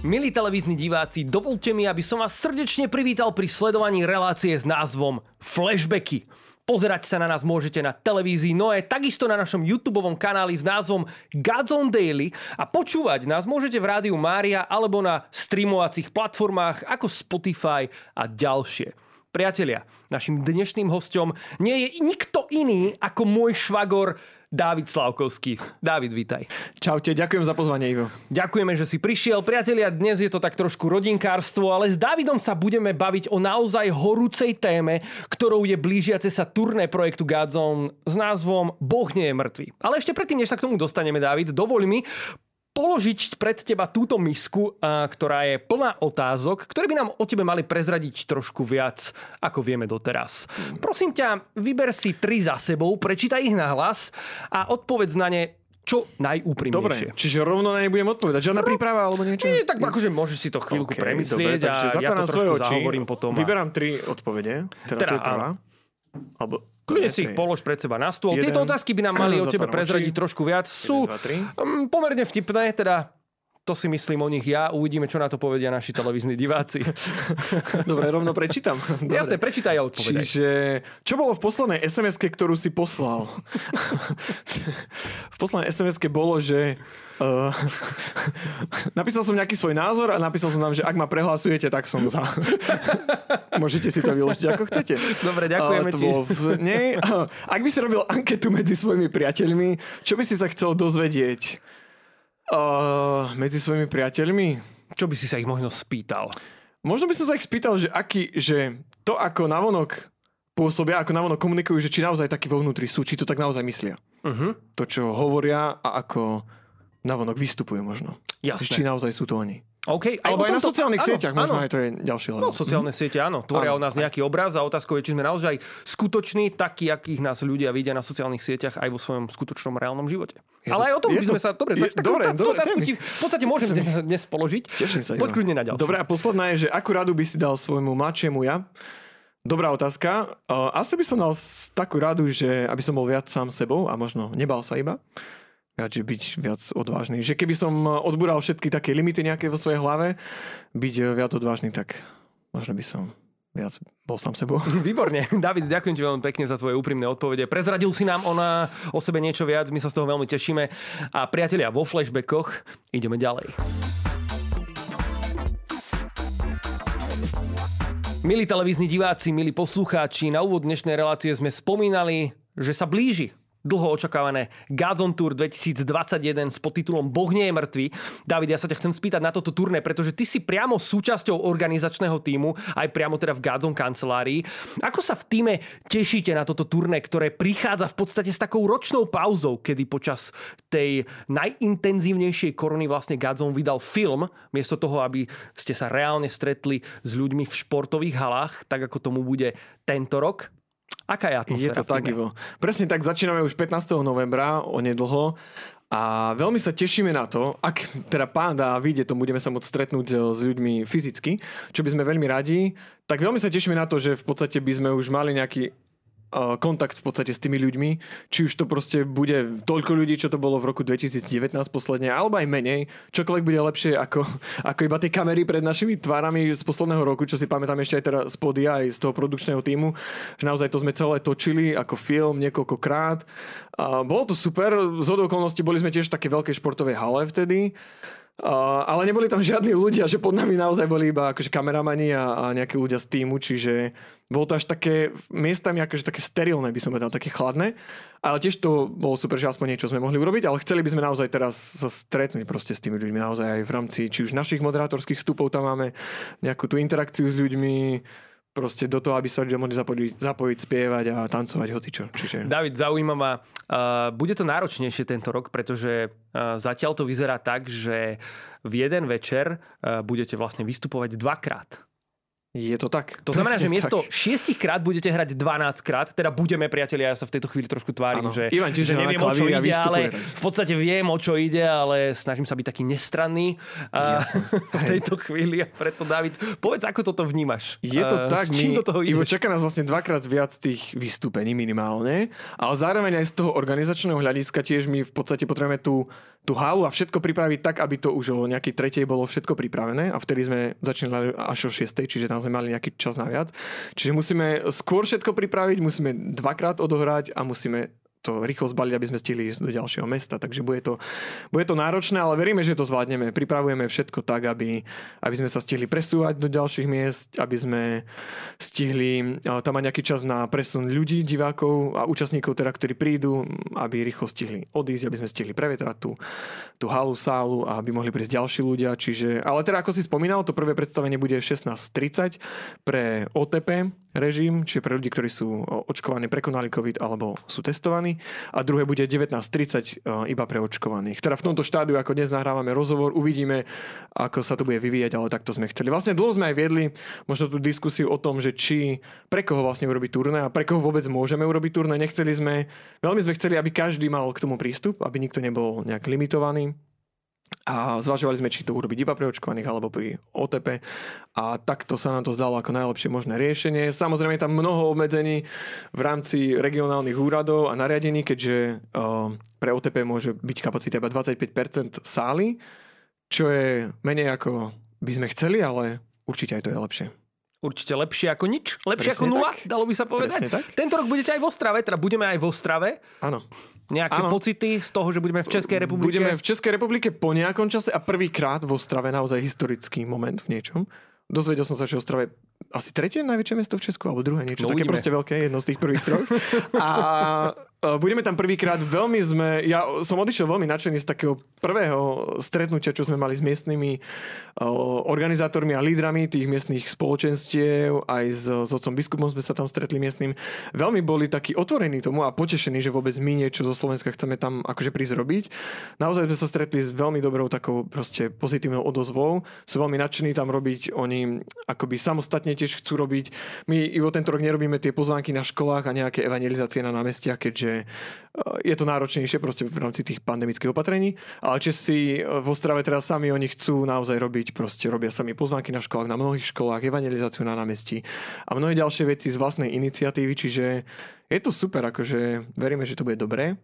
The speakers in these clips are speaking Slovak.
Milí televízni diváci, dovolte mi, aby som vás srdečne privítal pri sledovaní relácie s názvom Flashbacky. Pozerať sa na nás môžete na televízii Noe, takisto na našom YouTube kanáli s názvom Godzone Daily a počúvať nás môžete v rádiu Mária alebo na streamovacích platformách ako Spotify a ďalšie. Priatelia, našim dnešným hostom nie je nikto iný ako môj švagor Dávid Slavkovský. Dávid, vítaj. Čaute, ďakujem za pozvanie, Ivo. Ďakujeme, že si prišiel. Priatelia, dnes je to tak trošku rodinkárstvo, ale s Dávidom sa budeme baviť o naozaj horúcej téme, ktorou je blížiace sa turné projektu Godzone s názvom Boh nie je mŕtvy. Ale ešte predtým, než sa k tomu dostaneme, Dávid, dovoľ mi položiť pred teba túto misku, ktorá je plná otázok, ktoré by nám o tebe mali prezradiť trošku viac, ako vieme doteraz. Prosím ťa, vyber si tri za sebou, prečítaj ich na hlas a odpovedz na ne čo najúprimnejšie. Dobre, čiže rovno na ne budem odpovedať. Žiadna príprava alebo niečo? Nie, tak akože môžeš si to chvíľku okay, premyslieť dobre, a ja to trošku oči, zahovorím potom. Vyberám tri odpovede. Teda, teda prvá. Alebo Kľudne si ich polož pred seba na stôl. Jeden, Tieto otázky by nám mali o tebe prezradiť trošku viac. Sú 1, 2, 3. pomerne vtipné, teda to si myslím o nich ja. Uvidíme, čo na to povedia naši televízni diváci. Dobre, rovno prečítam. Dobre. Jasne, prečítaj a odpovedaj. Čiže, čo bolo v poslednej sms ktorú si poslal? v poslednej sms bolo, že Uh, napísal som nejaký svoj názor a napísal som nám, že ak ma prehlasujete, tak som za. Môžete si to vyložiť ako chcete. Dobre, ďakujeme uh, ti. Bolo, nie, uh, ak by si robil anketu medzi svojimi priateľmi, čo by si sa chcel dozvedieť? Uh, medzi svojimi priateľmi? Čo by si sa ich možno spýtal? Možno by som sa ich spýtal, že aký, že to ako navonok pôsobia, ako navonok komunikujú, že či naozaj takí vo vnútri sú, či to tak naozaj myslia. Uh-huh. To, čo hovoria a ako navonok vystupujú možno. Jasne. Či naozaj sú to oni. Aj Alebo aj na sociálnych áno, sieťach, možno áno. aj to je ďalší hľadom. No, sociálne siete, áno, tvoria áno. o nás nejaký obraz a otázkou je, či sme naozaj skutoční, takí, akých nás ľudia vidia na sociálnych sieťach aj vo svojom skutočnom reálnom živote. Je Ale to, aj o tom by sme to, sa... Dobre, je, tak, dobre, tak, dobre, otázku ti v podstate môžem dnes, dnes položiť. Teším sa. Poď na ďalšiu. Dobre, a posledná je, že akú radu by si dal svojmu mladšiemu ja? Dobrá otázka. Asi by som dal takú radu, že aby som bol viac sám sebou a možno nebal sa iba že byť viac odvážny. Že keby som odbúral všetky také limity nejaké vo svojej hlave, byť viac odvážny, tak možno by som viac bol sám sebou. Výborne. David, ďakujem ti veľmi pekne za tvoje úprimné odpovede. Prezradil si nám ona o sebe niečo viac, my sa z toho veľmi tešíme. A priatelia, vo flashbackoch ideme ďalej. Milí televízni diváci, milí poslucháči, na úvod dnešnej relácie sme spomínali, že sa blíži dlho očakávané Gazon Tour 2021 s podtitulom Boh nie je mŕtvy. David, ja sa ťa chcem spýtať na toto turné, pretože ty si priamo súčasťou organizačného týmu, aj priamo teda v Gazon kancelárii. Ako sa v týme tešíte na toto turné, ktoré prichádza v podstate s takou ročnou pauzou, kedy počas tej najintenzívnejšej korony vlastne Gazon vydal film, miesto toho, aby ste sa reálne stretli s ľuďmi v športových halách, tak ako tomu bude tento rok? Aká je atmosféra? Je to tak, Ivo. Presne tak, začíname už 15. novembra, onedlho. A veľmi sa tešíme na to, ak teda pán dá vyjde, to budeme sa môcť stretnúť s ľuďmi fyzicky, čo by sme veľmi radi, tak veľmi sa tešíme na to, že v podstate by sme už mali nejaký kontakt v podstate s tými ľuďmi, či už to proste bude toľko ľudí, čo to bolo v roku 2019 posledne, alebo aj menej, čokoľvek bude lepšie ako, ako iba tie kamery pred našimi tvárami z posledného roku, čo si pamätám ešte aj teraz z podia, aj z toho produkčného týmu, že naozaj to sme celé točili ako film niekoľkokrát. A bolo to super, z okolností boli sme tiež v také veľkej športovej hale vtedy, Ale neboli tam žiadni ľudia, že pod nami naozaj boli iba akože kameramani a, a nejakí ľudia z týmu, čiže bolo to až také miestami akože také sterilné, by som povedal, také chladné. Ale tiež to bolo super, že aspoň niečo sme mohli urobiť, ale chceli by sme naozaj teraz sa stretnúť proste s tými ľuďmi, naozaj aj v rámci či už našich moderátorských vstupov tam máme nejakú tú interakciu s ľuďmi, proste do toho, aby sa ľudia mohli zapojiť, zapojiť, spievať a tancovať hocičo. Čiže... David, zaujíma ma, uh, bude to náročnejšie tento rok, pretože uh, zatiaľ to vyzerá tak, že v jeden večer uh, budete vlastne vystupovať dvakrát. Je to tak. To znamená, že miesto tak. krát budete hrať 12 krát, teda budeme priatelia, ja sa v tejto chvíli trošku tvárim, ano. že, Ivan, že neviem, o čo ide, ale v podstate viem, o čo ide, ale snažím sa byť taký nestranný a, v tejto chvíli a preto, David, povedz, ako toto vnímaš. Je to uh, tak, my, do toho Ivo, čaká nás vlastne dvakrát viac tých vystúpení minimálne, ale zároveň aj z toho organizačného hľadiska tiež my v podstate potrebujeme tú, tú halu a všetko pripraviť tak, aby to už o nejakej tretej bolo všetko pripravené a vtedy sme začínali až o 6, čiže tam sme mali nejaký čas naviac. Čiže musíme skôr všetko pripraviť, musíme dvakrát odohrať a musíme to rýchlo zbaliť, aby sme stihli ísť do ďalšieho mesta. Takže bude to, bude to náročné, ale veríme, že to zvládneme. Pripravujeme všetko tak, aby, aby sme sa stihli presúvať do ďalších miest, aby sme stihli tam mať nejaký čas na presun ľudí, divákov a účastníkov, teda, ktorí prídu, aby rýchlo stihli odísť, aby sme stihli prevetrať tú, tú halu, sálu a aby mohli prísť ďalší ľudia. Čiže, ale teda, ako si spomínal, to prvé predstavenie bude 16.30 pre OTP režim, čiže pre ľudí, ktorí sú očkovaní, prekonali COVID alebo sú testovaní a druhé bude 19.30 e, iba pre očkovaných. Teda v tomto štádiu, ako dnes nahrávame rozhovor, uvidíme, ako sa to bude vyvíjať, ale takto sme chceli. Vlastne dlho sme aj viedli možno tú diskusiu o tom, že či pre koho vlastne urobiť turné a pre koho vôbec môžeme urobiť turné. Nechceli sme, veľmi sme chceli, aby každý mal k tomu prístup, aby nikto nebol nejak limitovaný a zvažovali sme, či to urobiť iba pre očkovaných alebo pri OTP a takto sa nám to zdalo ako najlepšie možné riešenie. Samozrejme je tam mnoho obmedzení v rámci regionálnych úradov a nariadení, keďže pre OTP môže byť kapacita iba 25% sály, čo je menej ako by sme chceli, ale určite aj to je lepšie. Určite lepšie ako nič? Lepšie Presne ako nula, tak. dalo by sa povedať? tak. Tento rok budete aj v Ostrave, teda budeme aj v Ostrave. Áno. Nejaké ano. pocity z toho, že budeme v Českej republike? Budeme v Českej republike po nejakom čase a prvýkrát v Ostrave naozaj historický moment v niečom. Dozvedel som sa, že Ostrave asi tretie najväčšie mesto v Česku, alebo druhé niečo. No, také proste veľké, jedno z tých prvých troch. A e, budeme tam prvýkrát, veľmi sme, ja som odišiel veľmi nadšený z takého prvého stretnutia, čo sme mali s miestnymi e, organizátormi a lídrami tých miestnych spoločenstiev, aj s, s otcom biskupom sme sa tam stretli miestnym. Veľmi boli takí otvorení tomu a potešení, že vôbec my niečo zo Slovenska chceme tam akože prísť robiť. Naozaj sme sa stretli s veľmi dobrou takou proste pozitívnou odozvou. Sú veľmi nadšení tam robiť oni akoby samostatne ostatní tiež chcú robiť. My Ivo tento rok nerobíme tie pozvánky na školách a nejaké evangelizácie na námestiach, keďže eh, je to náročnejšie proste v rámci tých pandemických opatrení. Ale Česi eh, v Ostrave teraz sami oni chcú naozaj robiť, proste robia sami pozvánky na školách, na mnohých školách, evangelizáciu na námestí a mnohé ďalšie veci z vlastnej iniciatívy, čiže je to super, akože veríme, že to bude dobré.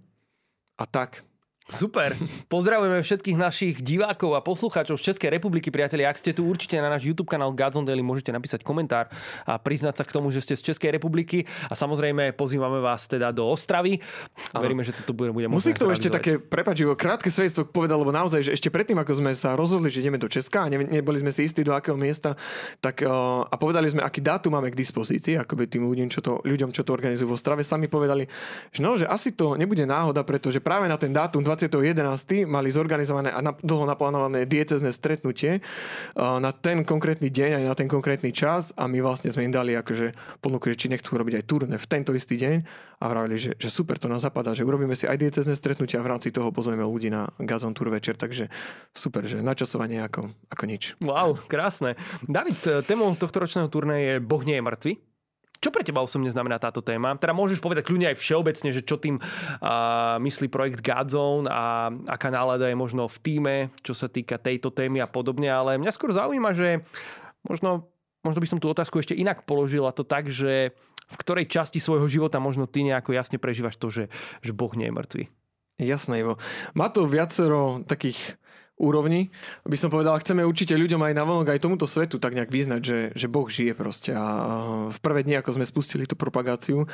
A tak, Super. Pozdravujeme všetkých našich divákov a poslucháčov z Českej republiky, priatelia. Ak ste tu určite na náš YouTube kanál Godzone Daily, môžete napísať komentár a priznať sa k tomu, že ste z Českej republiky. A samozrejme pozývame vás teda do Ostravy. Ano. Veríme, že to bude, bude Musím k tomu ešte také, prepáč, krátke svedectvo povedal, lebo naozaj, že ešte predtým, ako sme sa rozhodli, že ideme do Česka a ne, neboli sme si istí do akého miesta, tak uh, a povedali sme, aký dátum máme k dispozícii, by tým ľuďom, čo to, ľuďom, čo to organizujú v Ostrave, sami povedali, že no, že asi to nebude náhoda, pretože práve na ten dátum 20.11. mali zorganizované a dlho naplánované diecezne stretnutie na ten konkrétny deň aj na ten konkrétny čas a my vlastne sme im dali akože ponuku, že či nechcú robiť aj turné v tento istý deň a vravili, že, že super, to nám zapadá, že urobíme si aj diecezne stretnutia a v rámci toho pozveme ľudí na Gazon Tour večer, takže super, že načasovanie ako, ako nič. Wow, krásne. David, témou tohto ročného turné je Boh nie je mŕtvy. Čo pre teba osobne znamená táto téma? Teda môžeš povedať kľudne aj všeobecne, že čo tým uh, myslí projekt Godzone a aká nálada je možno v týme, čo sa týka tejto témy a podobne, ale mňa skôr zaujíma, že možno, možno by som tú otázku ešte inak položila to tak, že v ktorej časti svojho života možno ty nejako jasne prežívaš to, že, že Boh nie je mŕtvý? Jasné, Ivo. Má to viacero takých úrovni, by som povedal, chceme určite ľuďom aj navonok, aj tomuto svetu tak nejak vyznať, že, že Boh žije proste. A v prvé dni, ako sme spustili tú propagáciu,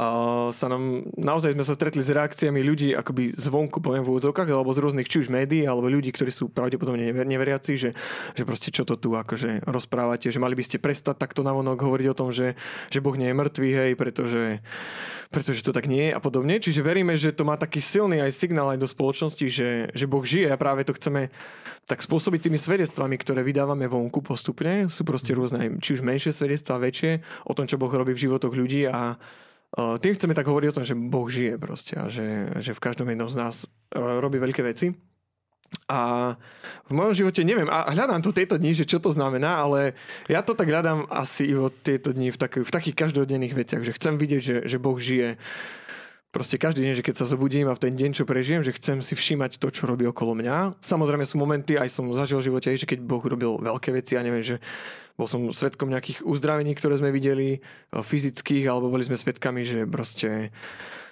a sa nám, naozaj sme sa stretli s reakciami ľudí akoby zvonku, poviem v úvodzovkách, alebo z rôznych či už médií, alebo ľudí, ktorí sú pravdepodobne neveriaci, že, že proste čo to tu akože rozprávate, že mali by ste prestať takto navonok hovoriť o tom, že, že Boh nie je mŕtvý, hej, pretože pretože to tak nie je a podobne. Čiže veríme, že to má taký silný aj signál aj do spoločnosti, že, že Boh žije a práve to chceme tak spôsobiť tými svedectvami, ktoré vydávame vonku postupne. Sú proste rôzne, či už menšie svedectvá, väčšie, o tom, čo Boh robí v životoch ľudí a tým chceme tak hovoriť o tom, že Boh žije proste a že, že v každom jednom z nás robí veľké veci. A v mojom živote neviem, a hľadám to tieto dni, že čo to znamená, ale ja to tak hľadám asi od tieto dni v, tak, v takých každodenných veciach, že chcem vidieť, že, že Boh žije proste každý deň, že keď sa zobudím a v ten deň, čo prežijem, že chcem si všímať to, čo robí okolo mňa. Samozrejme sú momenty, aj som zažil v živote, že keď Boh robil veľké veci, ja neviem, že bol som svetkom nejakých uzdravení, ktoré sme videli, fyzických, alebo boli sme svetkami, že proste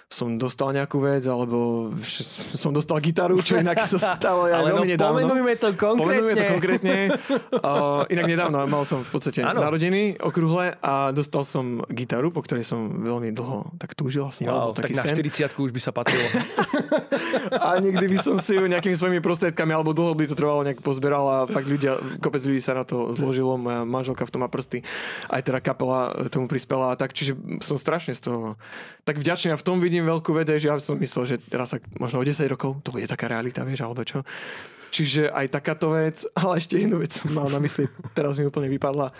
som dostal nejakú vec, alebo som dostal gitaru, čo inak sa stalo ja Ale veľmi no, nedávno. pomenujme to konkrétne. Pomenujme to konkrétne. Uh, inak nedávno mal som v podstate Áno. narodení okrúhle a dostal som gitaru, po ktorej som veľmi dlho tak túžil. Vlastne, Wow, tak taký na sen. 40 už by sa patrilo. A niekdy by som si ju nejakými svojimi prostriedkami, alebo dlho by to trvalo, nejak pozberal a fakt ľudia, kopec ľudí sa na to zložilo, moja manželka v tom má prsty, aj teda kapela tomu prispela a tak, čiže som strašne z toho tak vďačný a v tom vidím veľkú vec, že ja som myslel, že raz možno o 10 rokov to bude taká realita, vieš, alebo čo. Čiže aj takáto vec, ale ešte jednu vec som mal na mysli, teraz mi úplne vypadla.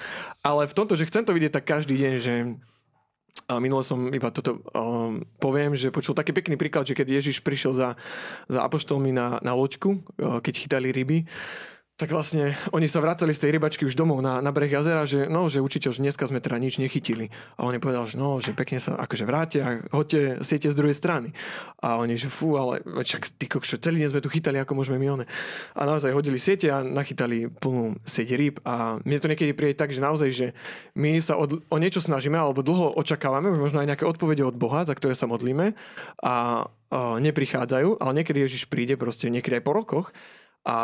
Ale v tomto, že chcem to vidieť tak každý deň, že a minule som iba toto um, poviem, že počul taký pekný príklad, že keď Ježiš prišiel za, za apoštolmi na, na loďku, uh, keď chytali ryby, tak vlastne oni sa vracali z tej rybačky už domov na, na breh jazera, že no, že učiteľ, že dneska sme teda nič nechytili. A on im povedal, že no, že pekne sa akože vráte a hoďte siete z druhej strany. A oni, že fú, ale čak ty kokšo, celý deň sme tu chytali, ako môžeme my one. A naozaj hodili siete a nachytali plnú sieť rýb. A mne to niekedy príde tak, že naozaj, že my sa od, o niečo snažíme, alebo dlho očakávame, možno aj nejaké odpovede od Boha, za ktoré sa modlíme a, a neprichádzajú, ale niekedy Ježiš príde proste, niekedy aj po rokoch a,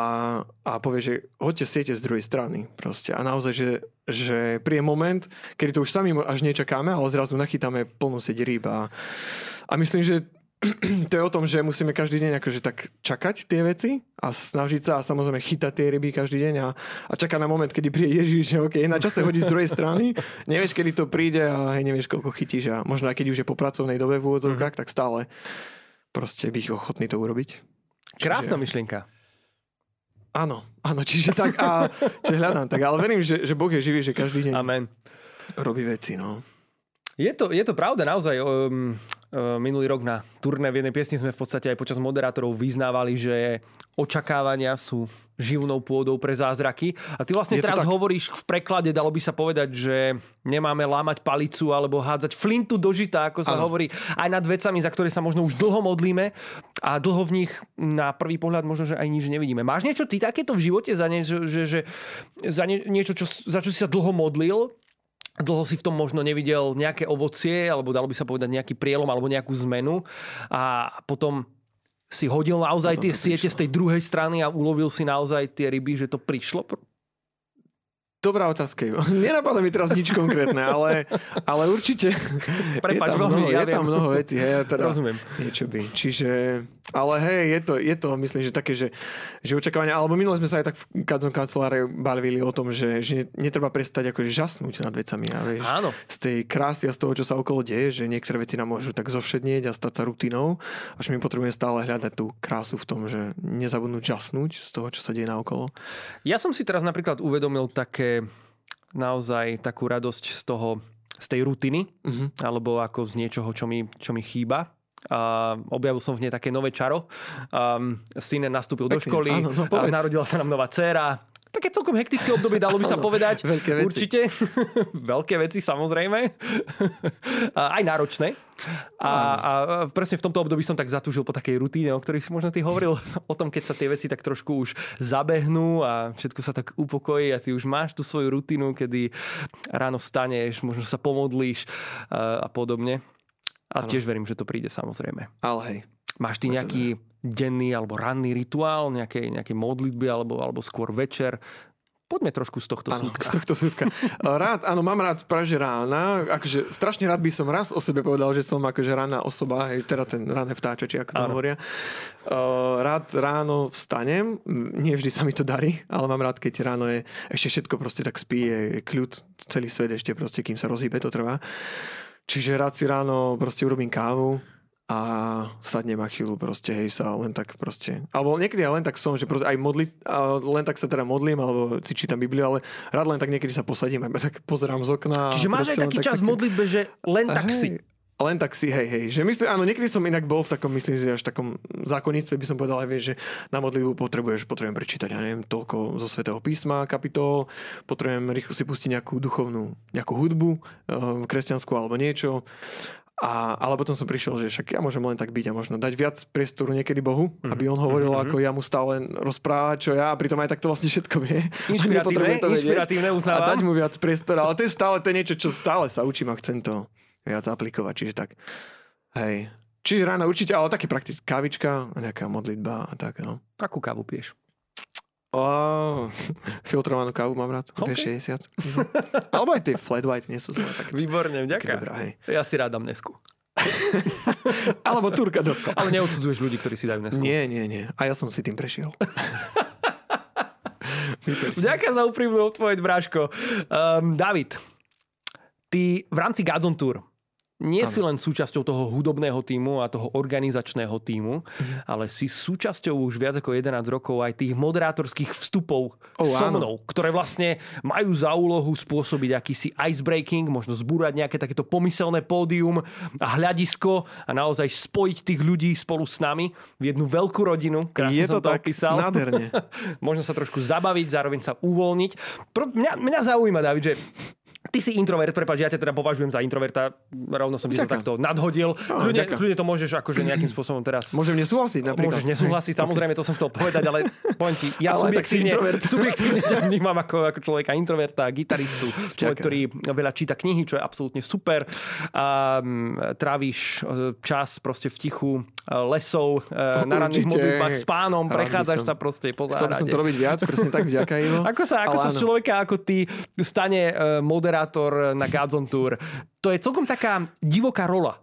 a povie, že hoďte siete z druhej strany. Proste. A naozaj, že, že príde moment, kedy to už sami až nečakáme, ale zrazu nachytáme plnú sieť rýb. A, a myslím, že to je o tom, že musíme každý deň akože tak čakať tie veci a snažiť sa a samozrejme chytať tie ryby každý deň a, a čakať na moment, kedy príde Ježiš, že OK, na čase hodiť z druhej strany, nevieš, kedy to príde a hej, nevieš, koľko chytíš a možno aj keď už je po pracovnej dobe v úvodzovkách, mm-hmm. tak stále proste byť ochotný to urobiť. Krásna myšlienka. Áno, áno, čiže tak a čiže hľadám tak, ale verím, že, že Boh je živý, že každý deň Amen. robí veci, no. Je to, je to pravda, naozaj. Um, minulý rok na turné v jednej piesni sme v podstate aj počas moderátorov vyznávali, že očakávania sú živnou pôdou pre zázraky. A ty vlastne Je teraz tak. hovoríš v preklade, dalo by sa povedať, že nemáme lámať palicu alebo hádzať flintu do žita, ako sa Áno. hovorí, aj nad vecami, za ktoré sa možno už dlho modlíme a dlho v nich na prvý pohľad možno, že aj nič nevidíme. Máš niečo ty takéto v živote za, niečo, že, že, za nie, niečo, čo, za čo si sa dlho modlil dlho si v tom možno nevidel nejaké ovocie, alebo dalo by sa povedať nejaký prielom, alebo nejakú zmenu a potom si hodil naozaj tie siete prišlo. z tej druhej strany a ulovil si naozaj tie ryby, že to prišlo? Dobrá otázka, Ivo. Nenapadá mi teraz nič konkrétne, ale, ale určite Prepáč, je, tam veľmi, mnoho, ja je tam mnoho vecí. Hej, ja teda Rozumiem. Niečo by. Čiže, ale hej, je to, je to myslím, že také, že, že očakávania, alebo minule sme sa aj tak v kadzom kanceláre bavili o tom, že, že netreba prestať akože žasnúť nad vecami. A vieš, Áno. z tej krásy a z toho, čo sa okolo deje, že niektoré veci nám môžu tak zovšednieť a stať sa rutinou, až my potrebujeme stále hľadať tú krásu v tom, že nezabudnúť žasnúť z toho, čo sa deje na okolo. Ja som si teraz napríklad uvedomil také naozaj takú radosť z toho, z tej rutiny, Mhm. alebo ako z niečoho, čo mi, čo mi chýba. A objavil som v nej také nové čaro. Um, syn nastúpil do Pekne, školy, áno, no, a narodila sa nám nová dcéra. Také celkom hektické obdobie, dalo by sa povedať. veľké veci. Určite. veľké veci, samozrejme. a aj náročné. A, a presne v tomto období som tak zatúžil po takej rutíne, o ktorej si možno ty hovoril, o tom, keď sa tie veci tak trošku už zabehnú a všetko sa tak upokojí a ty už máš tú svoju rutinu, kedy ráno vstaneš, možno sa pomodlíš a, podobne. A Áno. tiež verím, že to príde samozrejme. Ale hej, Máš ty nejaký denný alebo ranný rituál, nejaké, nejaké modlitby alebo, alebo skôr večer? Poďme trošku z tohto Áno, súdka. z tohto súdka. Rád, áno, mám rád práve že rána. Akože strašne rád by som raz o sebe povedal, že som akože rána osoba, hej, teda ten rané vtáče, či ako to hovoria. Rád ráno vstanem, nie vždy sa mi to darí, ale mám rád, keď ráno je ešte všetko proste tak spí, je, je kľud, celý svet ešte proste, kým sa rozhýbe, to trvá. Čiže rád si ráno proste urobím kávu, a sadnem chvíľu proste, hej, sa len tak proste, alebo niekedy aj len tak som, že proste aj modli, a len tak sa teda modlím, alebo si čítam Bibliu, ale rád len tak niekedy sa posadím a iba tak pozerám z okna. Čiže máš aj taký tak- čas v také- modlitbe, že len tak Hej, si. Len tak si, hej, hej. Že myslím, áno, niekedy som inak bol v takom, myslím si, až takom zákonníctve by som povedal, aj vieš, že na modlitbu potrebuješ, potrebujem prečítať, ja neviem, toľko zo svätého písma, kapitol, potrebujem rýchlo si pustiť nejakú duchovnú, nejakú hudbu, uh, kresťanskú alebo niečo. A, ale potom som prišiel, že však ja môžem len tak byť a možno dať viac priestoru niekedy Bohu, Mhm, aby on hovoril, ako ja mu stále rozprávať, čo ja, a pritom aj tak to vlastne všetko vie. A Inšpiratívne, to inšpiratívne, A uznávam. dať mu viac priestora, ale to je stále to je niečo, čo stále sa učím a chcem to viac aplikovať, čiže tak, hej. Čiže ráno určite, ale také praktické kávička, nejaká modlitba a tak, no. Akú kávu piješ? O, filtrovanú kávu mám rád, OK. V60. Alebo aj tie flat white, nie sú zle také, Výborne, vďaka. dobré, hej. Ja si rád dám nesku. Alebo turka do skla. Ale neodsudzuješ ľudí, ktorí si dajú nesku. Nie, nie, nie. A ja som si tým prešiel. Ďakujem za úprimnú odpoveď, Bráško. Um, David, ty v rámci Godzone Tour nie si len súčasťou toho hudobného týmu a toho organizačného týmu, Mhm. ale si súčasťou už viac ako 11 rokov aj tých moderátorských vstupov Oh, so áno. mnou, ktoré vlastne majú za úlohu spôsobiť akýsi icebreaking, možno zbúrať nejaké takéto pomyselné pódium a hľadisko a naozaj spojiť tých ľudí spolu s nami v jednu veľkú rodinu. Krásne Je som to to tak, opísal. nádherne. Možno sa trošku zabaviť, zároveň sa uvoľniť. Pro, mňa, mňa zaujíma, David, že Ty si introvert, prepáč, ja ťa teda považujem za introverta, rovno som ti to takto nadhodil. Kľudne, to môžeš akože nejakým spôsobom teraz... Môžem nesúhlasiť napríklad. Môžeš nesúhlasiť, samozrejme, to som chcel povedať, ale poviem ti, ja Ale subjektívne, subjektívne ťa vnímam ako, ako človeka introverta, gitaristu, človek, ktorý veľa číta knihy, čo je absolútne super. A tráviš e, čas proste v tichu e, lesov, e, na ranných modlitbách s pánom, Rád prechádzaš som. sa proste po Chcel by som to robiť viac, presne tak, vďaka Ivo. Ako sa, ako Ale sa z človeka ako ty stane moderátor na Godzone Tour? To je celkom taká divoká rola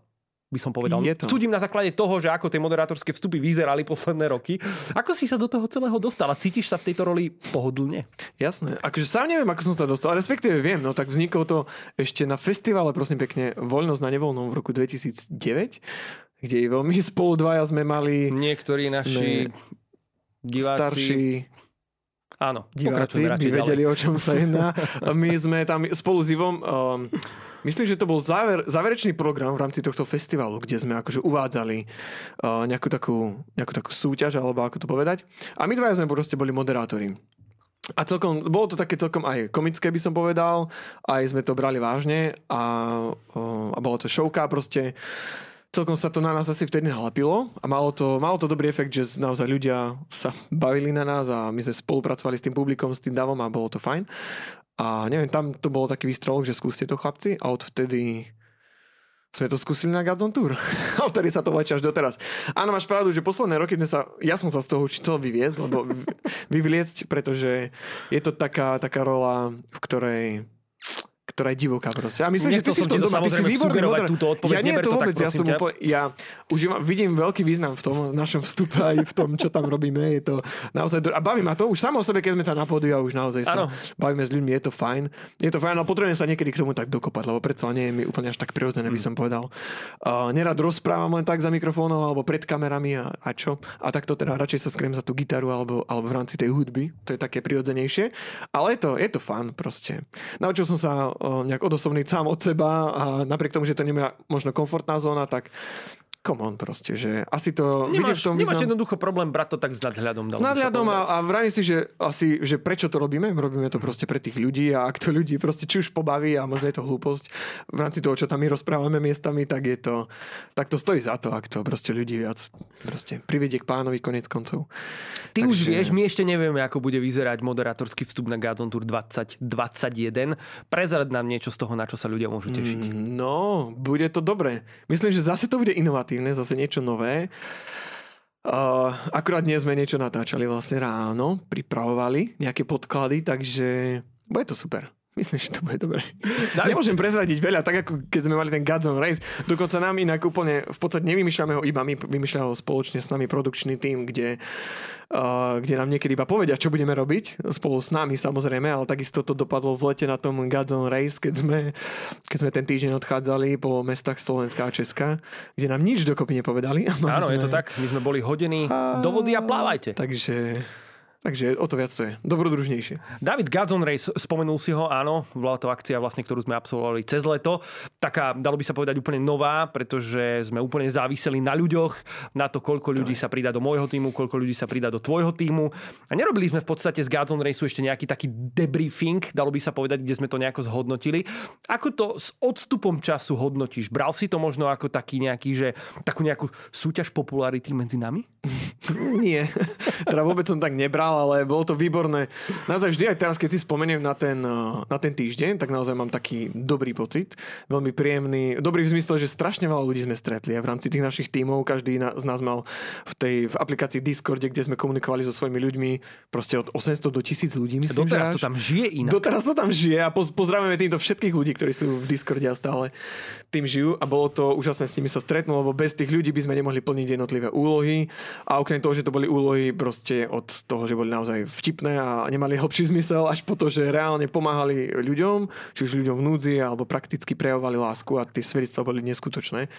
by som povedal. Je to. Súdim na základe toho, že ako tie moderátorské vstupy vyzerali posledné roky. Ako si sa do toho celého dostal? A cítiš sa v tejto roli pohodlne? Jasné. Akože sám neviem, ako som sa dostal, respektíve viem, no tak vzniklo to ešte na festivale, prosím pekne, Voľnosť na nevoľnom v roku 2009, kde veľmi spolu dvaja sme mali Niektorí naši diváci... starší Áno, diváci by vedeli, ďalej. o čom sa jedná. My sme tam spolu s Ivom, um, myslím, že to bol záver, záverečný program v rámci tohto festivalu, kde sme akože uvádzali uh, nejakú, takú, nejakú takú súťaž, alebo ako to povedať. A my dvaja sme proste boli moderátori. A celkom, bolo to také celkom aj komické, by som povedal, aj sme to brali vážne a, uh, a bolo to showka proste. Celkom sa to na nás asi vtedy nalepilo a malo to, malo to dobrý efekt, že naozaj ľudia sa bavili na nás a my sme spolupracovali s tým publikom, s tým davom a bolo to fajn. A neviem, tam to bolo taký výstrelok, že skúste to chlapci a odvtedy sme to skúsili na Godzone Tour. A odtedy sa to vlečie až doteraz. Áno, máš pravdu, že posledné roky sme sa, ja som sa z toho chcel vyviezť, lebo vy- vyvliecť, pretože je to taká, taká rola, v ktorej ktorá je divoká proste. A myslím, že Nechcel ty si v tom doma, ty si výborný moderátor. Ja nie, neber to to tak, vôbec, ja som ťa. úplne, ja už vidím veľký význam v tom našom vstupe aj v tom, čo tam robíme. Je to naozaj, a baví ma to už samo o sebe, keď sme tam na pódiu a už naozaj sa Áno. bavíme s ľuďmi, je to fajn. Je to fajn, ale potrebujem sa niekedy k tomu tak dokopať, lebo predsa nie je mi úplne až tak prirodzené, Mm. by som povedal. Uh, nerad rozprávam len tak za mikrofónom alebo pred kamerami a, a čo. A takto teda radšej sa skriem za tú gitaru alebo, alebo v rámci tej hudby. To je také prirodzenejšie. Ale je to, je to fun proste. Naučil som sa nejak odosobniť sám od seba a napriek tomu, že to nie možno komfortná zóna, tak come on proste, že asi to... Nemáš, v tom nemáš význam- jednoducho problém brať to tak s nadhľadom. sa nadhľadom a, a vravím si, že asi, že prečo to robíme? Robíme to proste pre tých ľudí a ak to ľudí proste či už pobaví a možno je to hlúposť v rámci toho, čo tam my rozprávame miestami, tak je to, tak to stojí za to, ak to proste ľudí viac proste privedie k pánovi konec koncov. Ty už Takže- vieš, my ešte nevieme, ako bude vyzerať moderátorský vstup na Godzone Tour 2021. Prezrad nám niečo z toho, na čo sa ľudia môžu tešiť. No, bude to dobré. Myslím, že zase to bude inovatívne, zase niečo nové. Uh, akurát dnes sme niečo natáčali vlastne ráno, pripravovali nejaké podklady, takže bude to super. Myslím, že to bude dobré. Nemôžem prezradiť veľa, tak ako keď sme mali ten Godzone Race. Dokonca nám inak úplne, v podstate nevymýšľame ho iba my, vymýšľa ho spoločne s nami produkčný tým, kde, uh, kde nám niekedy iba povedia, čo budeme robiť, spolu s nami samozrejme, ale takisto to dopadlo v lete na tom Godzone Race, keď sme, keď sme ten týždeň odchádzali po mestách Slovenska a Česka, kde nám nič dokopy nepovedali. A Áno, je to sme- tak. My sme boli hodení do vody a plávajte. Takže, takže o to viac to je. Dobrodružnejšie. David Godzone Race, spomenul si ho, áno, bola to akcia, vlastne, ktorú sme absolvovali cez leto. Taká, dalo by sa povedať, úplne nová, pretože sme úplne záviseli na ľuďoch, na to, koľko ľudí sa pridá do môjho týmu, koľko ľudí sa pridá do tvojho týmu. A nerobili sme v podstate z Godzone Raceu ešte nejaký taký debriefing, dalo by sa povedať, kde sme to nejako zhodnotili. Ako to s odstupom času hodnotíš? Bral si to možno ako taký nejaký, že takú nejakú súťaž popularity medzi nami? Nie, teda vôbec som tak nebral, ale bolo to výborné. Naozaj vždy aj teraz, keď si spomeniem na ten, eh, na ten týždeň, tak naozaj mám taký dobrý pocit, veľmi príjemný, dobrý v zmysle, že strašne veľa ľudí sme stretli a v rámci tých našich tímov každý z nás mal v tej v aplikácii Discorde, kde sme komunikovali so svojimi ľuďmi, proste od 800 do 1000 ľudí. Myslím, Doteraz to tam žije inak. Doteraz to tam žije a pozdravujeme týmto všetkých ľudí, ktorí sú v Discorde a stále tým žijú a bolo to úžasné s nimi sa stretnúť, lebo bez tých ľudí by sme nemohli plniť jednotlivé úlohy a okrem toho, že to boli úlohy proste od toho, že boli naozaj vtipné a nemali hlbší zmysel, až po to, že reálne pomáhali ľuďom, či už ľuďom v núdzi, alebo prakticky prejavovali lásku a tie svedectvá boli neskutočné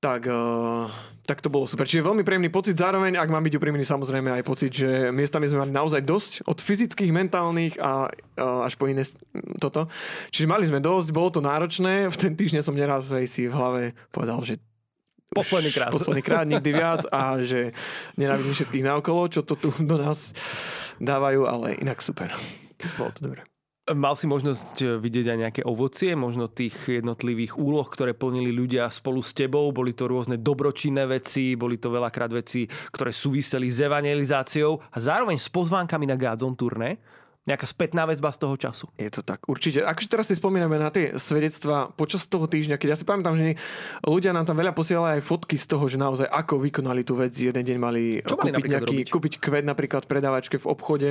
tak, uh, tak to bolo super. Čiže veľmi príjemný pocit, zároveň, ak mám byť úprimný, samozrejme aj pocit, že miestami sme mali naozaj dosť od fyzických, mentálnych a uh, až po iné toto. Čiže mali sme dosť, bolo to náročné, v ten týždeň som neraz aj si v hlave povedal, že Posledný krát. Posledný krát, nikdy viac a že nenávidím všetkých naokolo, čo to tu do nás dávajú, ale inak super. Bolo to dobré. Mal si možnosť e, vidieť aj nejaké ovocie, možno tých jednotlivých úloh, ktoré plnili ľudia spolu s tebou. Boli to rôzne dobročinné veci, boli to veľakrát veci, ktoré súviseli s evangelizáciou a zároveň s pozvánkami na Gádzon turné nejaká spätná väzba z toho času. Je to tak, určite. Akože teraz si spomíname na tie svedectva počas toho týždňa, keď ja si pamätám, že ľudia nám tam veľa posielali aj fotky z toho, že naozaj ako vykonali tú vec. Jeden deň mali Čo kúpiť, mali nejaký, kúpiť kvet napríklad v predávačke v obchode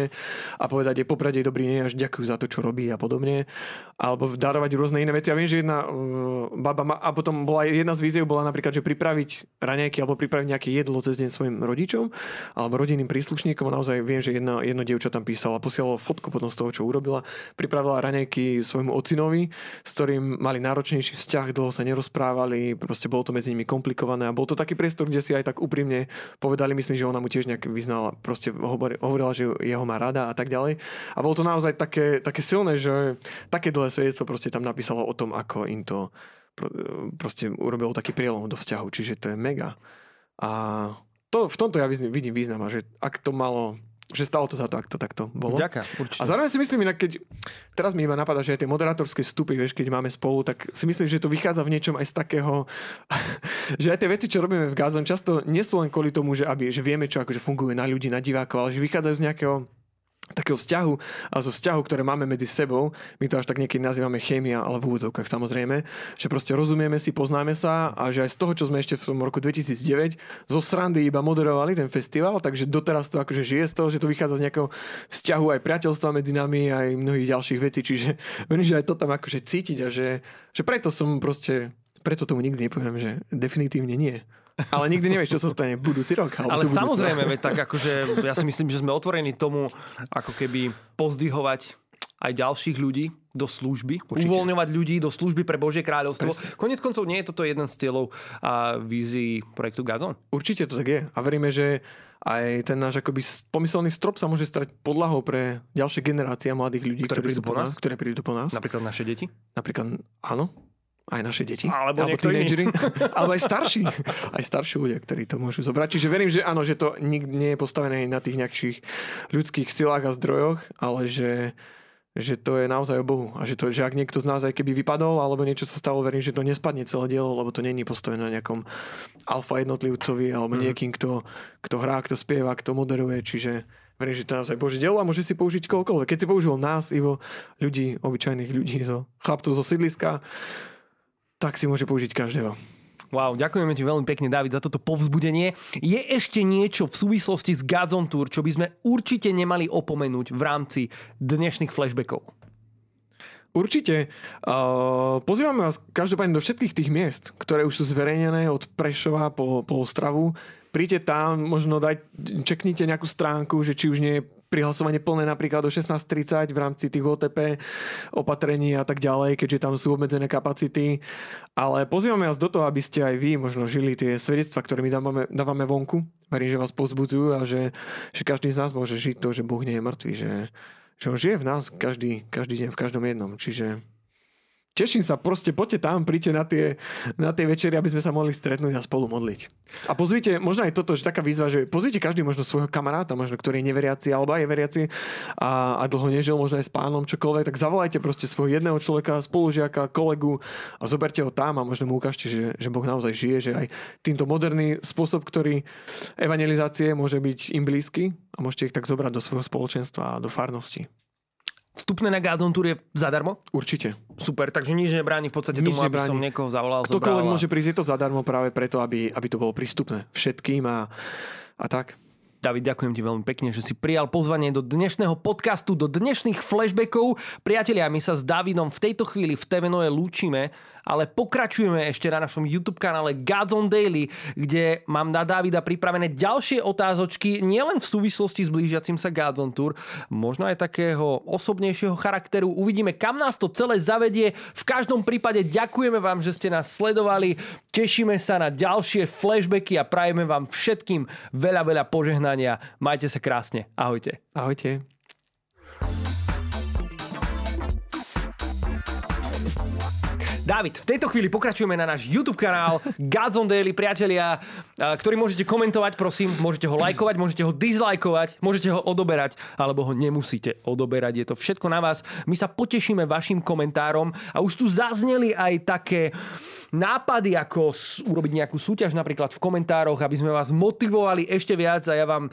a povedať, je poprade dobrý deň, až ďakujú za to, čo robí a podobne. Alebo darovať rôzne iné veci. Ja viem, že jedna uh, baba ma, a potom bola jedna z víziev bola napríklad, že pripraviť raňajky alebo pripraviť nejaké jedlo cez deň svojim rodičom alebo rodinným príslušníkom. A naozaj viem, že jedna, jedno dievča tam písala, posielalo fotku potom z toho, čo urobila. Pripravila raňajky svojmu ocinovi, s ktorým mali náročnejší vzťah, dlho sa nerozprávali, proste bolo to medzi nimi komplikované a bol to taký priestor, kde si aj tak úprimne povedali, myslím, že ona mu tiež nejak vyznala, proste hovorila, že jeho má rada a tak ďalej. A bolo to naozaj také, také silné, že také dlhé svedectvo proste tam napísalo o tom, ako im to proste urobilo taký prielom do vzťahu, čiže to je mega. A to, v tomto ja vidím význam že ak to malo že stalo to za to, ak to takto bolo. Ďaká, A zároveň si myslím, inak keď, teraz mi iba napadá, že aj tie moderátorské stupy, vieš, keď máme spolu, tak si myslím, že to vychádza v niečom aj z takého, že aj tie veci, čo robíme v Gazon, často nie sú len kvôli tomu, že, aby, že vieme, čo akože funguje na ľudí, na divákov, ale že vychádzajú z nejakého takého vzťahu a zo vzťahu, ktoré máme medzi sebou, my to až tak niekedy nazývame chémia, ale v úvodzovkách samozrejme, že proste rozumieme si, poznáme sa a že aj z toho, čo sme ešte v tom roku 2009 zo srandy iba moderovali ten festival, takže doteraz to akože žije z toho, že to vychádza z nejakého vzťahu aj priateľstva medzi nami aj mnohých ďalších vecí, čiže že aj to tam akože cítiť a že, že preto som proste, preto tomu nikdy nepoviem, že definitívne nie. Ale nikdy nevieš, čo sa stane budúci rok. Ale samozrejme, veď tak akože ja si myslím, že sme otvorení tomu ako keby pozdvihovať aj ďalších ľudí do služby, Určite. uvoľňovať ľudí do služby pre Božie kráľovstvo. Presne. Konec koncov nie je toto jeden z cieľov a vízií projektu Gazon? Určite to tak je. A veríme, že aj ten náš akoby pomyselný strop sa môže stať podlahou pre ďalšie generácie mladých ľudí, ktoré prídu po nás, ktoré prídu po nás. Napríklad naše deti? Napríklad, áno aj naše deti. Alebo, alebo tínedžeri. alebo aj starší. Aj starší ľudia, ktorí to môžu zobrať. Čiže verím, že áno, že to nie je postavené na tých nejakých ľudských silách a zdrojoch, ale že, že to je naozaj o Bohu. A že, to, že ak niekto z nás aj keby vypadol, alebo niečo sa stalo, verím, že to nespadne celé dielo, lebo to není postavené na nejakom alfa jednotlivcovi, alebo mm. niekým, kto, kto hrá, kto spieva, kto moderuje. Čiže verím, že to naozaj Boží dielo a môže si použiť koľkoľvek. Keď si použil nás, Ivo, ľudí, obyčajných ľudí, zo, chlapcov zo sídliska, tak si môže použiť každého. Wow, ďakujeme ti veľmi pekne, David, za toto povzbudenie. Je ešte niečo v súvislosti s Gazon Tour, čo by sme určite nemali opomenúť v rámci dnešných flashbackov? Určite. Uh, pozývame vás každopádne do všetkých tých miest, ktoré už sú zverejnené od Prešova po, po Ostravu. Príďte tam, možno dať, čeknite nejakú stránku, že či už nie je prihlasovanie plné napríklad do 16.30 v rámci tých OTP opatrení a tak ďalej, keďže tam sú obmedzené kapacity. Ale pozývame vás do toho, aby ste aj vy možno žili tie svedectva, ktoré my dávame, dávame vonku. Verím, že vás pozbudzujú a že, že každý z nás môže žiť to, že Boh nie je mŕtvý, že, že on žije v nás každý, každý deň, v každom jednom. Čiže teším sa, proste poďte tam, príďte na tie, na tie večery, aby sme sa mohli stretnúť a spolu modliť. A pozrite, možno aj toto, že taká výzva, že pozrite každý možno svojho kamaráta, možno ktorý je neveriaci alebo aj veriaci a, a dlho nežil, možno aj s pánom, čokoľvek, tak zavolajte proste svojho jedného človeka, spolužiaka, kolegu a zoberte ho tam a možno mu ukážte, že, že Boh naozaj žije, že aj týmto moderný spôsob, ktorý evangelizácie môže byť im blízky a môžete ich tak zobrať do svojho spoločenstva a do farnosti. Vstupné na Gazon Tour je zadarmo? Určite. Super, takže nič nebráni v podstate Nič tomu, aby nebráni. som niekoho zavolal, Ktokoľvek zobral. a- môže prísť, je to zadarmo práve preto, aby, aby to bolo prístupné všetkým a, a tak. David, ďakujem ti veľmi pekne, že si prijal pozvanie do dnešného podcastu, do dnešných flashbackov. Priatelia, my sa s Davidom v tejto chvíli v TV Noe lúčime, ale pokračujeme ešte na našom YouTube kanále Gods Daily, kde mám na Davida pripravené ďalšie otázočky, nielen v súvislosti s blížiacim sa Gods on Tour, možno aj takého osobnejšieho charakteru. Uvidíme, kam nás to celé zavedie. V každom prípade ďakujeme vám, že ste nás sledovali. Tešíme sa na ďalšie flashbacky a prajeme vám všetkým veľa, veľa požehnania. Majte sa krásne. Ahojte. Ahojte. David, v tejto chvíli pokračujeme na náš YouTube kanál Gods on Daily, priatelia, ktorý môžete komentovať, prosím, môžete ho lajkovať, môžete ho dislajkovať, môžete ho odoberať, alebo ho nemusíte odoberať, je to všetko na vás. My sa potešíme vašim komentárom a už tu zazneli aj také nápady, ako urobiť nejakú súťaž napríklad v komentároch, aby sme vás motivovali ešte viac a ja vám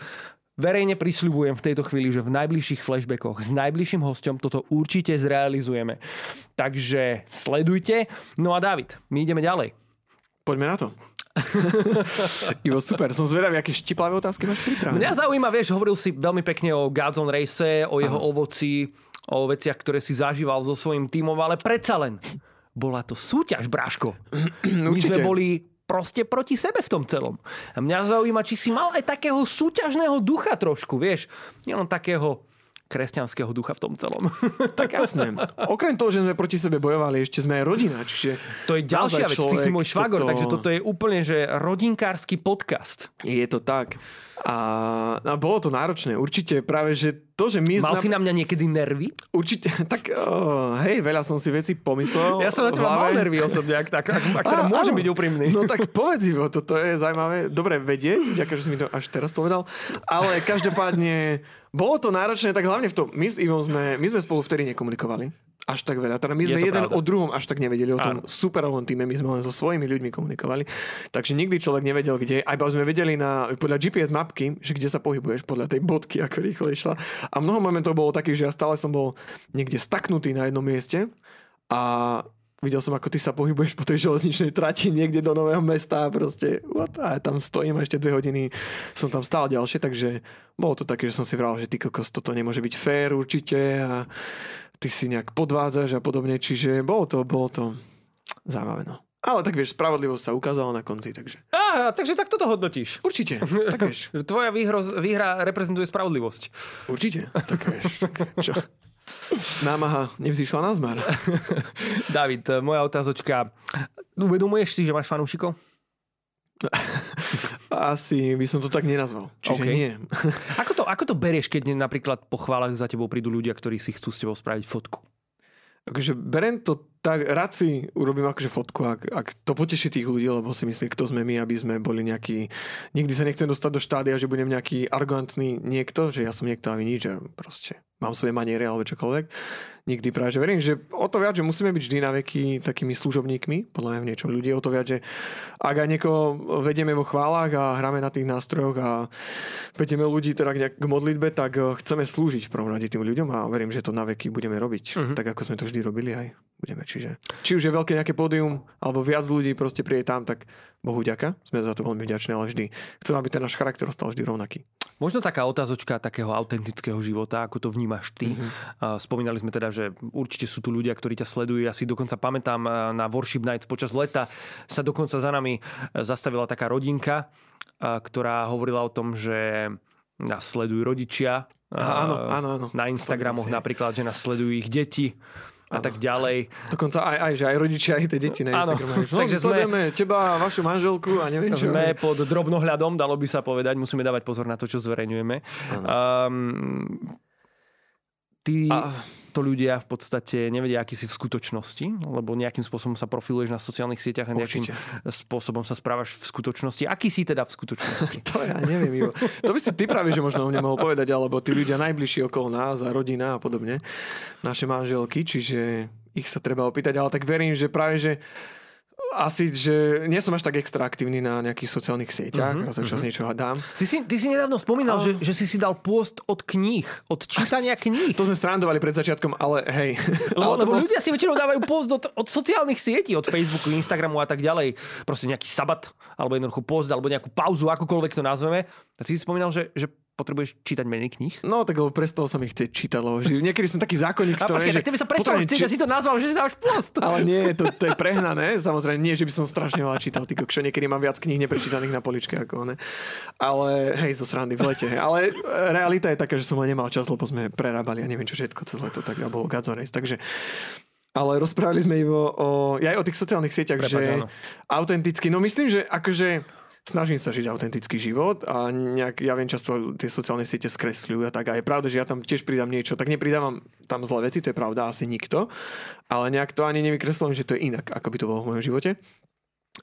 Verejne prisľubujem v tejto chvíli, že v najbližších flashbackoch s najbližším hostom toto určite zrealizujeme. Takže sledujte. No a David, my ideme ďalej. Poďme na to. Ivo, super. Som zvedavý, aké štiplavé otázky máš pripravené. Mňa zaujíma, vieš, hovoril si veľmi pekne o Gods on Race, o jeho ovoci, o veciach, ktoré si zažíval so svojím tímom, ale predsa len bola to súťaž, Bráško. My Určite. sme boli proste proti sebe v tom celom. A mňa zaujíma, či si mal aj takého súťažného ducha trošku, vieš. Nielen takého kresťanského ducha v tom celom. Tak jasné. Okrem toho, že sme proti sebe bojovali, ešte sme aj rodina, čiže... To je ďalšia vec, naozaj ty si človek môj švagor, toto- takže toto je úplne, že rodinkársky podcast. Je to tak. A, a bolo to náročné. Určite práve, že to, že my... Mal sme- si na mňa niekedy nervy? Určite, tak oh, hej, veľa som si veci pomyslel. Ja som na teba mal nervy osobne, ak, tak, ak, ak teda môžem áno. byť úprimný. No tak povedz Ivo, toto je zaujímavé. Dobre vedieť, ďakujem, že si mi to až teraz povedal. Ale každopádne, bolo to náročné, tak hlavne v tom, my s Ivom sme, my sme spolu vtedy nekomunikovali. Až tak veľa. Teda my sme jeden pravda. o druhom až tak nevedeli, o tom Áno. superovom týme, my sme len so svojimi ľuďmi komunikovali. Takže nikdy človek nevedel, kde, aj sme vedeli na, podľa GPS mapky, že kde sa pohybuješ, podľa tej bodky, ako rýchlo išla. A mnoho momentov bolo takých, že ja stále som bol niekde staknutý na jednom mieste a videl som, ako ty sa pohybuješ po tej železničnej trati niekde do nového mesta a proste what? a tam stojím a ešte dve hodiny som tam stál ďalšie, takže bolo to také, že som si vral, že ty kokos, toto nemôže byť fér určite a ty si nejak podvádzaš a podobne, čiže bolo to, bolo to zaujímavé, no. Ale tak vieš, spravodlivosť sa ukázala na konci, takže Á, takže tak toto hodnotíš. určite, tak vieš, Tvoja výhra, výhra reprezentuje spravodlivosť. určite, tak vieš, tak čo. Námaha nevzýšla na zmar. David, moja otázočka. Uvedomuješ si, že máš fanúšikov? Asi by som to tak nenazval. Čiže OK. nie. Ako to, ako to berieš, keď napríklad po chválach za tebou prídu ľudia, ktorí si chcú s tebou spraviť fotku? Akože berem to tak, rád si urobím akože fotku, ak, ak to poteší tých ľudí, lebo si myslím, kto sme my, aby sme boli nejaký... Nikdy sa nechcem dostať do štádia, že budem nejaký arrogantný niekto, že ja som niekto a vy nič, že proste mám svoje maniere alebo čokoľvek. Nikdy práve, že verím, že o to viac, že musíme byť vždy na veky takými služobníkmi, podľa mňa v niečom ľudí, o to viac, že ak aj niekoho vedieme vo chválach a hráme na tých nástrojoch a vedieme ľudí teda nejak- k modlitbe, tak eh, chceme slúžiť v prvom rade tým ľuďom a verím, že to na veky budeme robiť, Mhm. tak ako sme to vždy robili aj budeme. Čiže či už je veľké nejaké pódium, alebo viac ľudí proste príde tam, tak Bohu ďaka, sme za to veľmi vďační, ale vždy chcem, aby ten náš charakter ostal vždy rovnaký. Možno taká otázočka takého autentického života, ako to vnímaš ty. Mm-hmm. Spomínali sme teda, že určite sú tu ľudia, ktorí ťa sledujú. Ja si dokonca pamätám a, na Worship Nights počas leta sa dokonca za nami e, zastavila taká rodinka, a, ktorá hovorila o tom, že nás sledujú rodičia. Aha, áno, áno, áno. Na Instagramoch napríklad, že nás sledujú ich deti a tak ďalej. Dokonca aj, aj, že aj rodičia, aj tie deti na Áno. No, Takže sme- sledujeme teba, vašu manželku a neviem čo. Sme pod drobnohľadom, dalo by sa povedať. Musíme dávať pozor na to, čo zverejňujeme. Um, ty, A- často ľudia v podstate nevedia, aký si v skutočnosti, lebo nejakým spôsobom sa profiluješ na sociálnych sieťach a nejakým Určite. spôsobom sa správaš v skutočnosti. Aký si teda v skutočnosti? To ja neviem, Ivo. To by si ty práve, že možno o mne mohol povedať, alebo tí ľudia najbližší okolo nás a rodina a podobne. Naše manželky, čiže ich sa treba opýtať, ale tak verím, že práve, že asi, že nie som až tak extra aktívny na nejakých sociálnych sieťach, Mhm, uh-huh, raz občas niečo dám. Ty si, ty si nedávno spomínal, že, že si si dal pôst od kníh, od čítania kníh. To sme strandovali pred začiatkom, ale hej. Lebo, ale lebo bol- ľudia si väčšinou dávajú post od, od sociálnych sietí, od Facebooku, Instagramu a tak ďalej. Proste nejaký sabat, alebo jednoducho post, alebo nejakú pauzu, akokoľvek to nazveme. A ty si spomínal, že, že potrebuješ čítať menej kníh? No, tak lebo prestalo sa mi chcieť čítať, lebo že niekedy som taký zákonník, ktorý... počkaj, tak tebe sa prestalo chcieť, či- si to nazval, že si dávaš post. Ale nie, to, to je prehnané. Samozrejme, nie, že by som strašne veľa čítal. Ty kokšo, niekedy mám viac kníh neprečítaných na poličke ako ne. Ale hej, zo srandy v lete. Hej. Ale e, realita je taká, že som len nemal čas, lebo sme prerábali a neviem čo všetko cez leto, tak Godzo Race. Takže ale rozprávali sme Ivo o, ja aj o tých sociálnych sieťach, Prepáč, že áno. autenticky, no myslím, že akože snažím sa žiť autentický život a nejak, ja viem, často tie sociálne siete skresľujú a tak. A je pravda, že ja tam tiež pridám niečo, tak nepridávam tam zlé veci, to je pravda, asi nikto, ale nejak to ani nevykreslujem, že to je inak, ako by to bolo v mojom živote.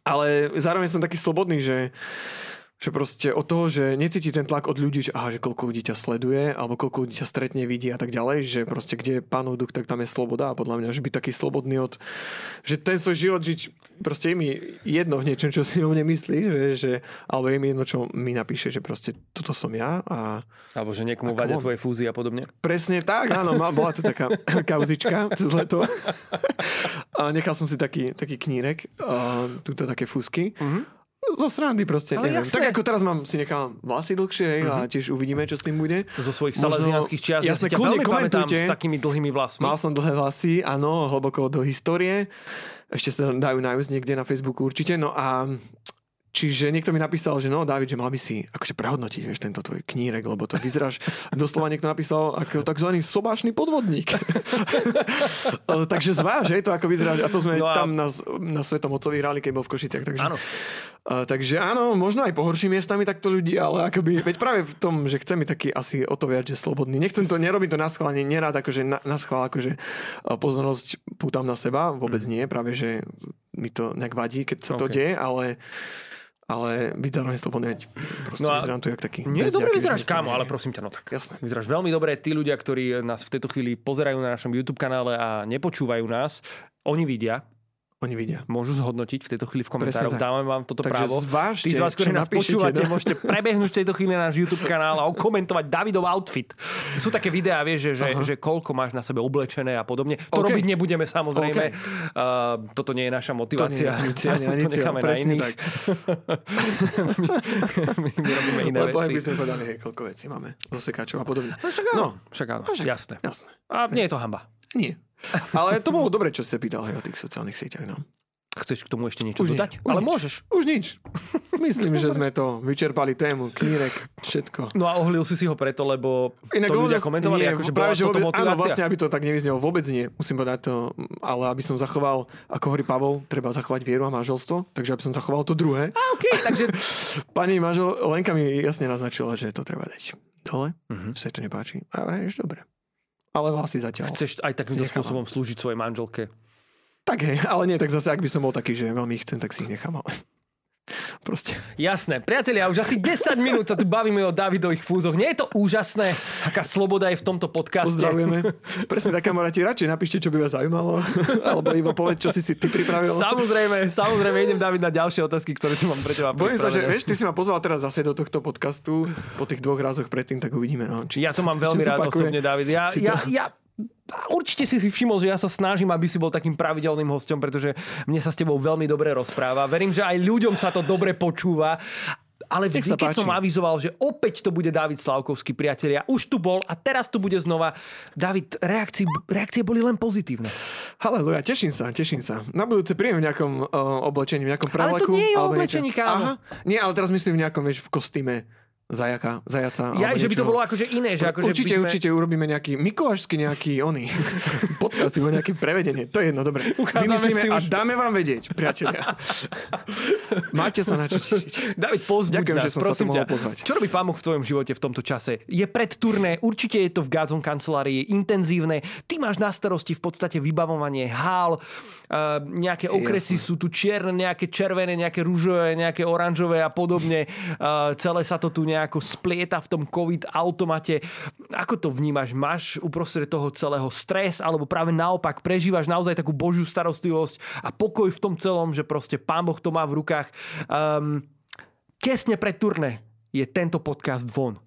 Ale zároveň som taký slobodný, že že proste od toho, že necíti ten tlak od ľudí, že, aha, že koľko ľudí ťa sleduje, alebo koľko ľudí ťa stretne, vidí a tak ďalej, že proste kde je pánov duch, tak tam je sloboda a podľa mňa, že byť taký slobodný od, že ten svoj život žiť, proste je mi jedno v niečom, čo si o mne myslí, že, že, alebo je mi jedno, čo mi napíše, že proste toto som ja a Alebo že niekomu vadia tvoje fúzie a podobne. Presne tak, áno, má, bola tu taká kauzička cez leto. A nechal som si taký, taký knírek, a túto také fúsky. Zo srandy proste, Ale neviem. jasné. Tak ako teraz mám, si nechám vlasy dlhšie hej, a tiež uvidíme, čo s tým bude. Zo svojich salesianských čias. ja jasné, si ťa kľudne veľmi pamätám s takými dlhými vlasmi. Mal som dlhé vlasy, áno, hlboko do histórie. Ešte sa dajú nájsť niekde na Facebooku určite. No a Čiže niekto mi napísal, že no, David, že mal by si akože prehodnotiť vieš, tento tvoj knírek, lebo to vyzeráš, doslova niekto napísal ako takzvaný sobášny podvodník. takže zváž, hej, to ako vyzerá, a to sme No no a- tam na, na Svetom Otcovi hrali, keď bol v Košiciach. Takže, Áno. A, takže áno, možno aj pohorším miestami takto ľudí, ale akoby, veď práve v tom, že chcem byť taký asi o to viac, že slobodný. Nechcem to, nerobím to na schvál, nerád akože na, na schvál, akože pozornosť pútam na seba, vôbec nie, práve že mi to nejak vadí, keď sa to OK. deje, ale ale byť zároveň slobodný, proste No a- vyzerám tu jak taký Nie, dobre vyzeráš, kámo, ale prosím ťa, no tak. Jasné. Vyzeráš veľmi dobre. Tí ľudia, ktorí nás v tejto chvíli pozerajú na našom YouTube kanále a nepočúvajú nás, oni vidia, Oni vidia. môžu zhodnotiť v tejto chvíli v komentároch. Dávame vám toto Takže právo. zvážte, Tí z vás, ktorí nás počúvate, no. môžete prebehnúť v tejto chvíli na náš YouTube kanál a okomentovať Davidov outfit. Sú také videá, vieš, že, že, že koľko máš na sebe oblečené a podobne. To OK. robiť nebudeme samozrejme. OK. Uh, toto nie je naša To nie, motivácia. ani cieľ. ani, ani to necháme na iných. tak. my, my robíme iné Lebo aj by veci. sme povedali, hej, koľko vecí máme. Zo sekáčov a podobne. No, však áno. No. Však áno. Však, Jasné. Jasné. A nie je to hamba. Nie. Ale to bolo dobre, čo ste pýtal aj o tých sociálnych sieťach. No. Chceš k tomu ešte niečo Už nie, dodať? už Ale nič. môžeš. Už nič. Myslím, že sme to vyčerpali tému, knírek, všetko. No a ohlil si si ho preto, lebo Inak to ľudia komentovali, nie, ako, že práve, bola že vôbec, motivácia. Áno, vlastne, aby to tak nevyznelo, vôbec nie. Musím povedať to, ale aby som zachoval, ako hovorí Pavol, treba zachovať vieru a manželstvo, takže aby som zachoval to druhé. A okay, takže... Pani manžel, Lenka mi jasne naznačila, že to treba dať dole, Mhm. že sa to nepáči. A že dobre. Ale vlasy zatiaľ. Chceš aj takýmto spôsobom slúžiť svojej manželke. Tak hej, ale nie, tak zase, ak by som bol taký, že veľmi chcem, tak si ich nechám, ale proste. Jasné. Priatelia, už asi 10 minút sa tu bavíme o Davidových fúzoch. Nie je to úžasné, aká sloboda je v tomto podcaste? Pozdravujeme. Presne tak, kamaráti, radšej napíšte, čo by vás zaujímalo. Alebo Ivo, povedz, čo si si ty pripravil. Samozrejme, samozrejme, idem David na ďalšie otázky, ktoré tu mám pre teba Bojím sa, že vieš, ty si ma pozval teraz zase do tohto podcastu po tých dvoch razoch predtým, tak uvidíme. No. Či, Ja to mám veľmi rád opakuje. osobne, David. Ja, ja, ja, určite si si všimol, že ja sa snažím, aby si bol takým pravidelným hostom, pretože mne sa s tebou veľmi dobre rozpráva. Verím, že aj ľuďom sa to dobre počúva. Ale vždy, sa keď páči. som avizoval, že opäť to bude David Slavkovský, priatelia, už tu bol a teraz tu bude znova. David, reakcie, reakcie boli len pozitívne. Haleluja, teším sa, teším sa. Na budúce príjem v nejakom uh, oblečení, v nejakom Ale to nie je oblečení, kámo. Aha, nie, ale teraz myslím v nejakom, vieš, v kostýme zajaka, zajaca. Ja, že by to niečo. bolo akože iné. Že akože určite, sme... určite urobíme nejaký Mikulášsky nejaký oný podcast, alebo nejaké prevedenie. To je jedno, dobre. Vymyslíme a už. dáme vám vedieť, priatelia. Máte sa na čo tešiť. David, pozbuď Ďakujem, nás, že som sa prosím mohol ťa. pozvať. Čo robí Boh v tvojom živote v tomto čase? Je pred turné, určite je to v Gazon kancelárii, intenzívne. Ty máš na starosti v podstate vybavovanie hál, uh, nejaké okresy sú tu čierne, nejaké červené, nejaké rúžové, nejaké oranžové a podobne. Uh, celé sa to tu nejako splieta v tom COVID automate. Ako to vnímaš? Máš uprostred toho celého stres, alebo práve naopak prežívaš naozaj takú božiu starostlivosť a pokoj v tom celom, že proste pán Boh to má v rukách. Um, tesne pred turné je tento podcast von.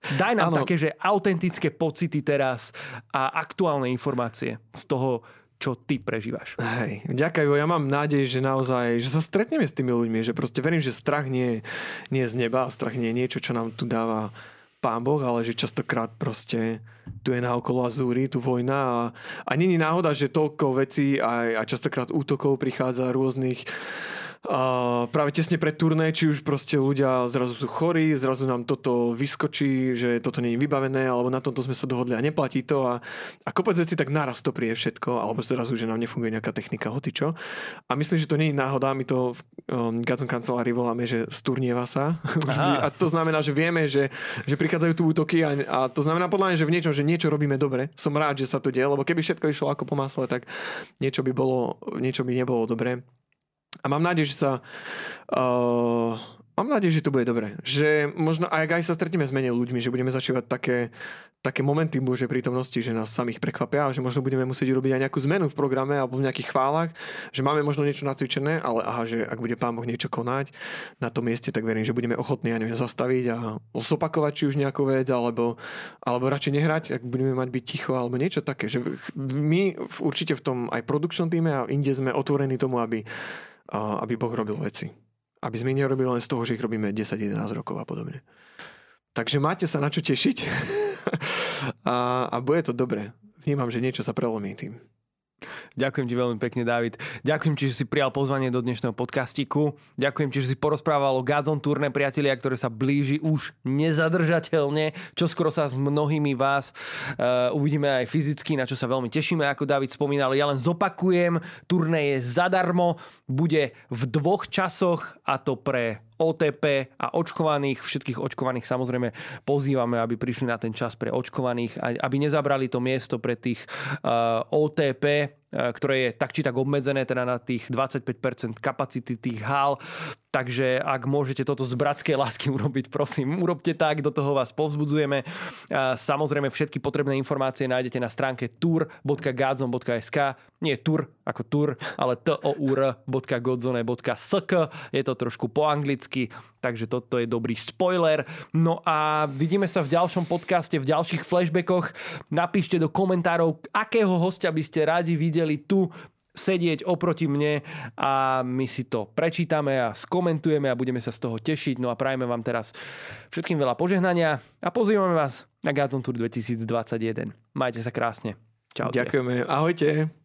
Daj nám Áno. také, že autentické pocity teraz a aktuálne informácie z toho, čo ty prežívaš. Hej, ďakujem, ja mám nádej, že naozaj, že sa stretneme s tými ľuďmi, že proste verím, že strach nie, nie je z neba, strach nie je niečo, čo nám tu dáva pán Boh, ale že častokrát proste tu je naokolo Azúri, tu vojna a, a není náhoda, že toľko vecí a, a častokrát útokov prichádza rôznych a práve tesne pred turné, či už proste ľudia zrazu sú chorí, zrazu nám toto vyskočí, že toto nie je vybavené, alebo na tomto sme sa dohodli a neplatí to a, a kopec vecí tak naraz to príde všetko, alebo zrazu, že nám nefunguje nejaká technika, hocičo. A myslím, že to nie je náhoda, my to v um, Gazon kancelárii voláme, že sturnieva sa. Aha. a to znamená, že vieme, že, že prichádzajú tu útoky a, a to znamená podľa mňa, že v niečom, že niečo robíme dobre. Som rád, že sa to deje, lebo keby všetko išlo ako po masle, tak niečo by bolo, niečo by nebolo dobré. A mám nádej, že sa... Uh, mám nádej, že to bude dobré. Že možno aj, aj sa stretneme s menej ľuďmi, že budeme začívať také, také momenty Božej prítomnosti, že nás samých prekvapia a že možno budeme musieť urobiť aj nejakú zmenu v programe alebo v nejakých chválach, že máme možno niečo nacvičené, ale aha, že ak bude Pán Boh niečo konať na tom mieste, tak verím, že budeme ochotní, ja zastaviť a zopakovať či už nejakú vec, alebo, alebo radšej nehrať, ak budeme mať byť ticho, alebo niečo také. Že my určite v tom aj produkčnom týme a inde sme otvorení tomu, aby, aby Boh robil veci. Aby sme ich nerobili len z toho, že ich robíme 10-11 rokov a podobne. Takže máte sa na čo tešiť a, a bude to dobre. Vnímam, že niečo sa prelomí tým. Ďakujem ti veľmi pekne, David. Ďakujem ti, že si prijal pozvanie do dnešného podcastiku. Ďakujem ti, že si porozprával o Gazon turné, priatelia, ktoré sa blíži už nezadržateľne. Čo skoro sa s mnohými vás uh, uvidíme aj fyzicky, na čo sa veľmi tešíme, ako David spomínal. Ja len zopakujem, turné je zadarmo, bude v dvoch časoch a to pre OTP a očkovaných, všetkých očkovaných samozrejme pozývame, aby prišli na ten čas pre očkovaných, aby nezabrali to miesto pre tých uh, OTP, ktoré je tak či tak obmedzené, teda na tých 25% kapacity tých hál. Takže ak môžete toto z bratskej lásky urobiť, prosím, urobte tak, do toho vás povzbudzujeme. A Samozrejme všetky potrebné informácie nájdete na stránke tour.gazon.sk nie tour ako tour, ale tour.godzone.sk je to trošku po anglicky, takže toto je dobrý spoiler. No a vidíme sa v ďalšom podcaste, v ďalších flashbackoch. Napíšte do komentárov, akého hostia by ste radi videli tu sedieť oproti mne a my si to prečítame a skomentujeme a budeme sa z toho tešiť. No a prajeme vám teraz všetkým veľa požehnania a pozývame vás na Gazon Tour 2021. Majte sa krásne. Čaute. Ďakujeme. Ahojte.